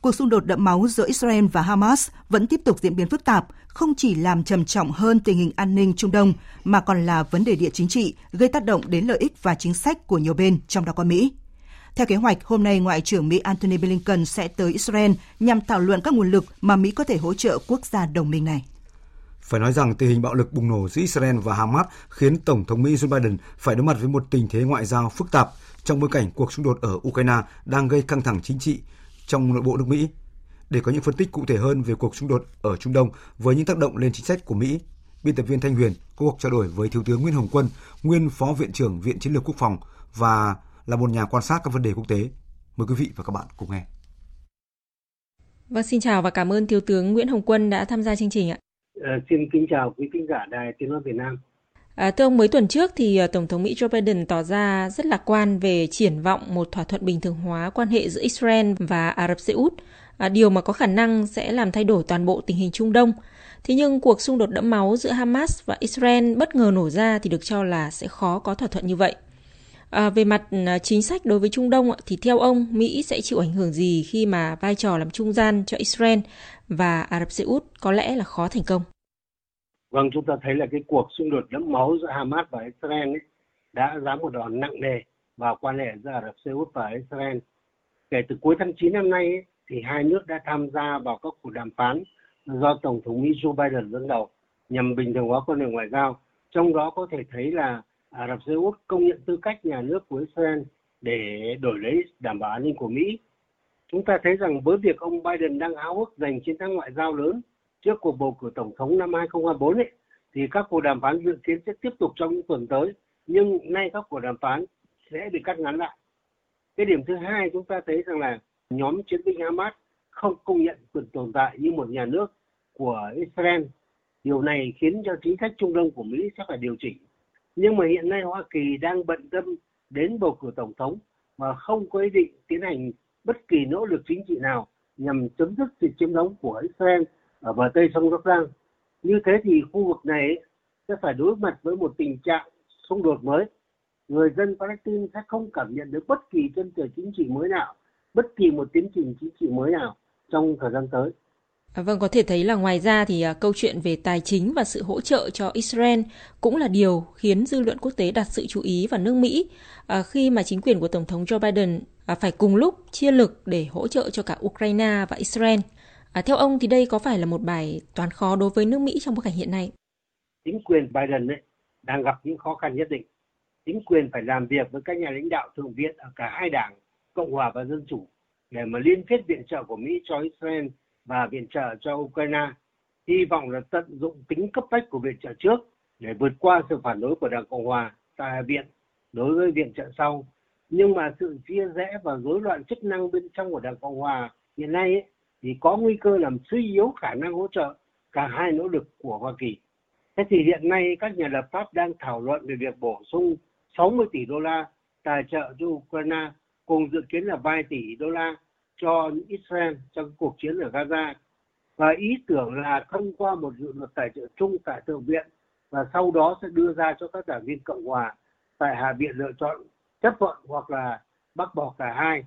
cuộc xung đột đẫm máu giữa Israel và Hamas vẫn tiếp tục diễn biến phức tạp, không chỉ làm trầm trọng hơn tình hình an ninh Trung Đông mà còn là vấn đề địa chính trị gây tác động đến lợi ích và chính sách của nhiều bên, trong đó có Mỹ. Theo kế hoạch, hôm nay Ngoại trưởng Mỹ Antony Blinken sẽ tới Israel nhằm thảo luận các nguồn lực mà Mỹ có thể hỗ trợ quốc gia đồng minh này. Phải nói rằng tình hình bạo lực bùng nổ giữa Israel và Hamas khiến Tổng thống Mỹ Joe Biden phải đối mặt với một tình thế ngoại giao phức tạp trong bối cảnh cuộc xung đột ở Ukraine đang gây căng thẳng chính trị trong nội bộ nước Mỹ. Để có những phân tích cụ thể hơn về cuộc xung đột ở Trung Đông với những tác động lên chính sách của Mỹ, biên tập viên Thanh Huyền có cuộc trao đổi với Thiếu tướng Nguyễn Hồng Quân, nguyên Phó Viện trưởng Viện Chiến lược Quốc phòng và là một nhà quan sát các vấn đề quốc tế. Mời quý vị và các bạn cùng nghe. Vâng, xin chào và cảm ơn Thiếu tướng Nguyễn Hồng Quân đã tham gia chương trình ạ. À, xin kính chào quý khán giả Đài Tiếng nói Việt Nam. À, thưa ông, mấy tuần trước thì à, Tổng thống Mỹ Joe Biden tỏ ra rất lạc quan về triển vọng một thỏa thuận bình thường hóa quan hệ giữa Israel và Ả Rập Xê Út, à, điều mà có khả năng sẽ làm thay đổi toàn bộ tình hình Trung Đông. Thế nhưng cuộc xung đột đẫm máu giữa Hamas và Israel bất ngờ nổ ra thì được cho là sẽ khó có thỏa thuận như vậy. À, về mặt à, chính sách đối với Trung Đông thì theo ông Mỹ sẽ chịu ảnh hưởng gì khi mà vai trò làm trung gian cho Israel và Ả Rập Xê Út có lẽ là khó thành công? Vâng, chúng ta thấy là cái cuộc xung đột đẫm máu giữa Hamas và Israel ấy, đã giáng một đòn nặng nề vào quan hệ giữa Ả Rập Xê Út và Israel. Kể từ cuối tháng 9 năm nay ấy, thì hai nước đã tham gia vào các cuộc đàm phán do Tổng thống Mỹ Joe Biden dẫn đầu nhằm bình thường hóa quan hệ ngoại giao. Trong đó có thể thấy là Ả Rập Xê Út công nhận tư cách nhà nước của Israel để đổi lấy đảm bảo an ninh của Mỹ. Chúng ta thấy rằng với việc ông Biden đang áo ước giành chiến thắng ngoại giao lớn trước cuộc bầu cử tổng thống năm 2024 ấy, thì các cuộc đàm phán dự kiến sẽ tiếp tục trong những tuần tới nhưng nay các cuộc đàm phán sẽ bị cắt ngắn lại. Cái điểm thứ hai chúng ta thấy rằng là nhóm chiến binh Hamas không công nhận quyền tồn tại như một nhà nước của Israel. Điều này khiến cho chính sách Trung Đông của Mỹ sẽ phải điều chỉnh. Nhưng mà hiện nay Hoa Kỳ đang bận tâm đến bầu cử tổng thống mà không có ý định tiến hành bất kỳ nỗ lực chính trị nào nhằm chấm dứt sự chiếm đóng của Israel ở bờ tây sông Jordan. Như thế thì khu vực này sẽ phải đối mặt với một tình trạng xung đột mới. Người dân Palestine sẽ không cảm nhận được bất kỳ chân trời chính trị mới nào, bất kỳ một tiến trình chính trị mới nào trong thời gian tới. À, vâng, có thể thấy là ngoài ra thì à, câu chuyện về tài chính và sự hỗ trợ cho Israel cũng là điều khiến dư luận quốc tế đặt sự chú ý vào nước Mỹ à, khi mà chính quyền của Tổng thống Joe Biden à, phải cùng lúc chia lực để hỗ trợ cho cả Ukraine và Israel. À, theo ông thì đây có phải là một bài toán khó đối với nước Mỹ trong bối cảnh hiện nay? Chính quyền Biden ấy, đang gặp những khó khăn nhất định. Chính quyền phải làm việc với các nhà lãnh đạo thượng viện ở cả hai đảng, Cộng hòa và Dân chủ, để mà liên kết viện trợ của Mỹ cho Israel và viện trợ cho Ukraine. Hy vọng là tận dụng tính cấp bách của viện trợ trước để vượt qua sự phản đối của Đảng Cộng hòa tại Hạ viện đối với viện trợ sau. Nhưng mà sự chia rẽ và rối loạn chức năng bên trong của Đảng Cộng hòa hiện nay ấy, thì có nguy cơ làm suy yếu khả năng hỗ trợ cả hai nỗ lực của Hoa Kỳ. Thế thì hiện nay các nhà lập pháp đang thảo luận về việc bổ sung 60 tỷ đô la tài trợ cho Ukraine cùng dự kiến là vài tỷ đô la cho Israel trong cuộc chiến ở Gaza và ý tưởng là thông qua một dự luật tài trợ chung tại thượng viện và sau đó sẽ đưa ra cho các đảng viên cộng hòa tại hạ viện lựa chọn chấp thuận hoặc là bác bỏ cả hai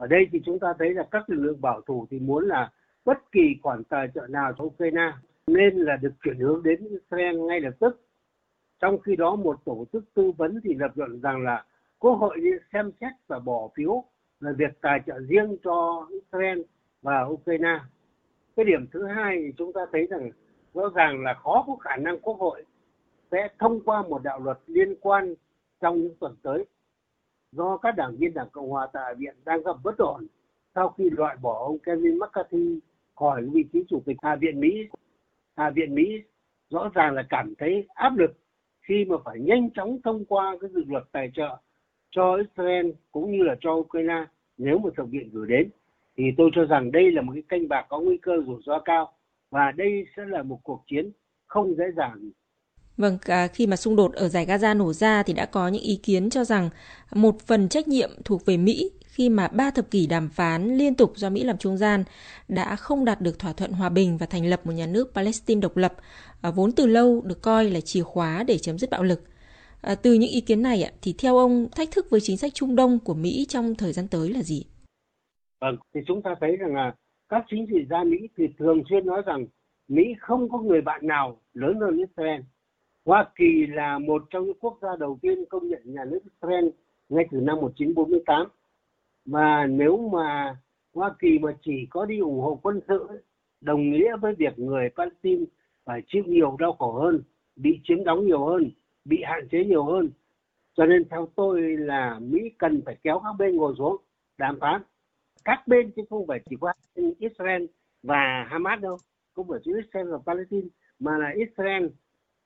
ở đây thì chúng ta thấy là các lực lượng bảo thủ thì muốn là bất kỳ khoản tài trợ nào cho Ukraine nên là được chuyển hướng đến Israel ngay lập tức. Trong khi đó, một tổ chức tư vấn thì lập luận rằng là Quốc hội nên xem xét và bỏ phiếu là việc tài trợ riêng cho Israel và Ukraine. Cái điểm thứ hai thì chúng ta thấy rằng rõ ràng là khó có khả năng Quốc hội sẽ thông qua một đạo luật liên quan trong những tuần tới do các đảng viên đảng cộng hòa tại viện đang gặp bất ổn sau khi loại bỏ ông Kevin McCarthy khỏi vị trí chủ tịch hạ viện Mỹ. Hạ viện Mỹ rõ ràng là cảm thấy áp lực khi mà phải nhanh chóng thông qua cái dự luật tài trợ cho Israel cũng như là cho Ukraine nếu mà thượng viện gửi đến thì tôi cho rằng đây là một cái canh bạc có nguy cơ rủi ro cao và đây sẽ là một cuộc chiến không dễ dàng Vâng, à, khi mà xung đột ở giải Gaza nổ ra thì đã có những ý kiến cho rằng một phần trách nhiệm thuộc về Mỹ khi mà ba thập kỷ đàm phán liên tục do Mỹ làm trung gian đã không đạt được thỏa thuận hòa bình và thành lập một nhà nước Palestine độc lập, à, vốn từ lâu được coi là chìa khóa để chấm dứt bạo lực. À, từ những ý kiến này thì theo ông thách thức với chính sách Trung Đông của Mỹ trong thời gian tới là gì? Vâng, thì chúng ta thấy rằng là các chính trị gia Mỹ thì thường xuyên nói rằng Mỹ không có người bạn nào lớn hơn Israel. Hoa Kỳ là một trong những quốc gia đầu tiên công nhận nhà nước Israel ngay từ năm 1948 mà nếu mà Hoa Kỳ mà chỉ có đi ủng hộ quân sự đồng nghĩa với việc người Palestine phải chịu nhiều đau khổ hơn, bị chiếm đóng nhiều hơn, bị hạn chế nhiều hơn. Cho nên theo tôi là Mỹ cần phải kéo các bên ngồi xuống đàm phán. Các bên chứ không phải chỉ qua Israel và Hamas đâu, không phải chỉ Israel và Palestine mà là Israel,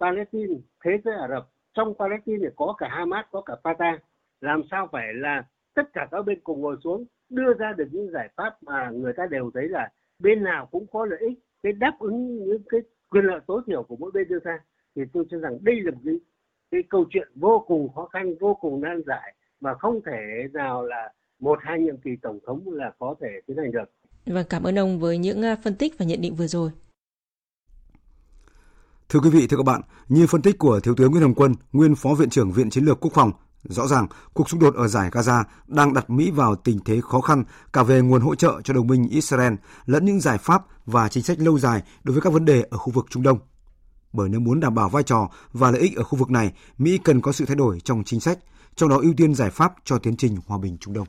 Palestine, thế giới Ả Rập. Trong Palestine thì có cả Hamas, có cả Fatah. Làm sao phải là tất cả các bên cùng ngồi xuống đưa ra được những giải pháp mà người ta đều thấy là bên nào cũng có lợi ích cái đáp ứng những cái quyền lợi tối thiểu của mỗi bên đưa ra thì tôi cho rằng đây là một cái, cái câu chuyện vô cùng khó khăn vô cùng nan giải mà không thể nào là một hai nhiệm kỳ tổng thống là có thể tiến hành được. Vâng, cảm ơn ông với những à, phân tích và nhận định vừa rồi. Thưa quý vị, thưa các bạn, như phân tích của Thiếu tướng Nguyễn Hồng Quân, nguyên Phó Viện trưởng Viện Chiến lược Quốc phòng, Rõ ràng, cuộc xung đột ở giải Gaza đang đặt Mỹ vào tình thế khó khăn cả về nguồn hỗ trợ cho đồng minh Israel lẫn những giải pháp và chính sách lâu dài đối với các vấn đề ở khu vực Trung Đông. Bởi nếu muốn đảm bảo vai trò và lợi ích ở khu vực này, Mỹ cần có sự thay đổi trong chính sách, trong đó ưu tiên giải pháp cho tiến trình hòa bình Trung Đông.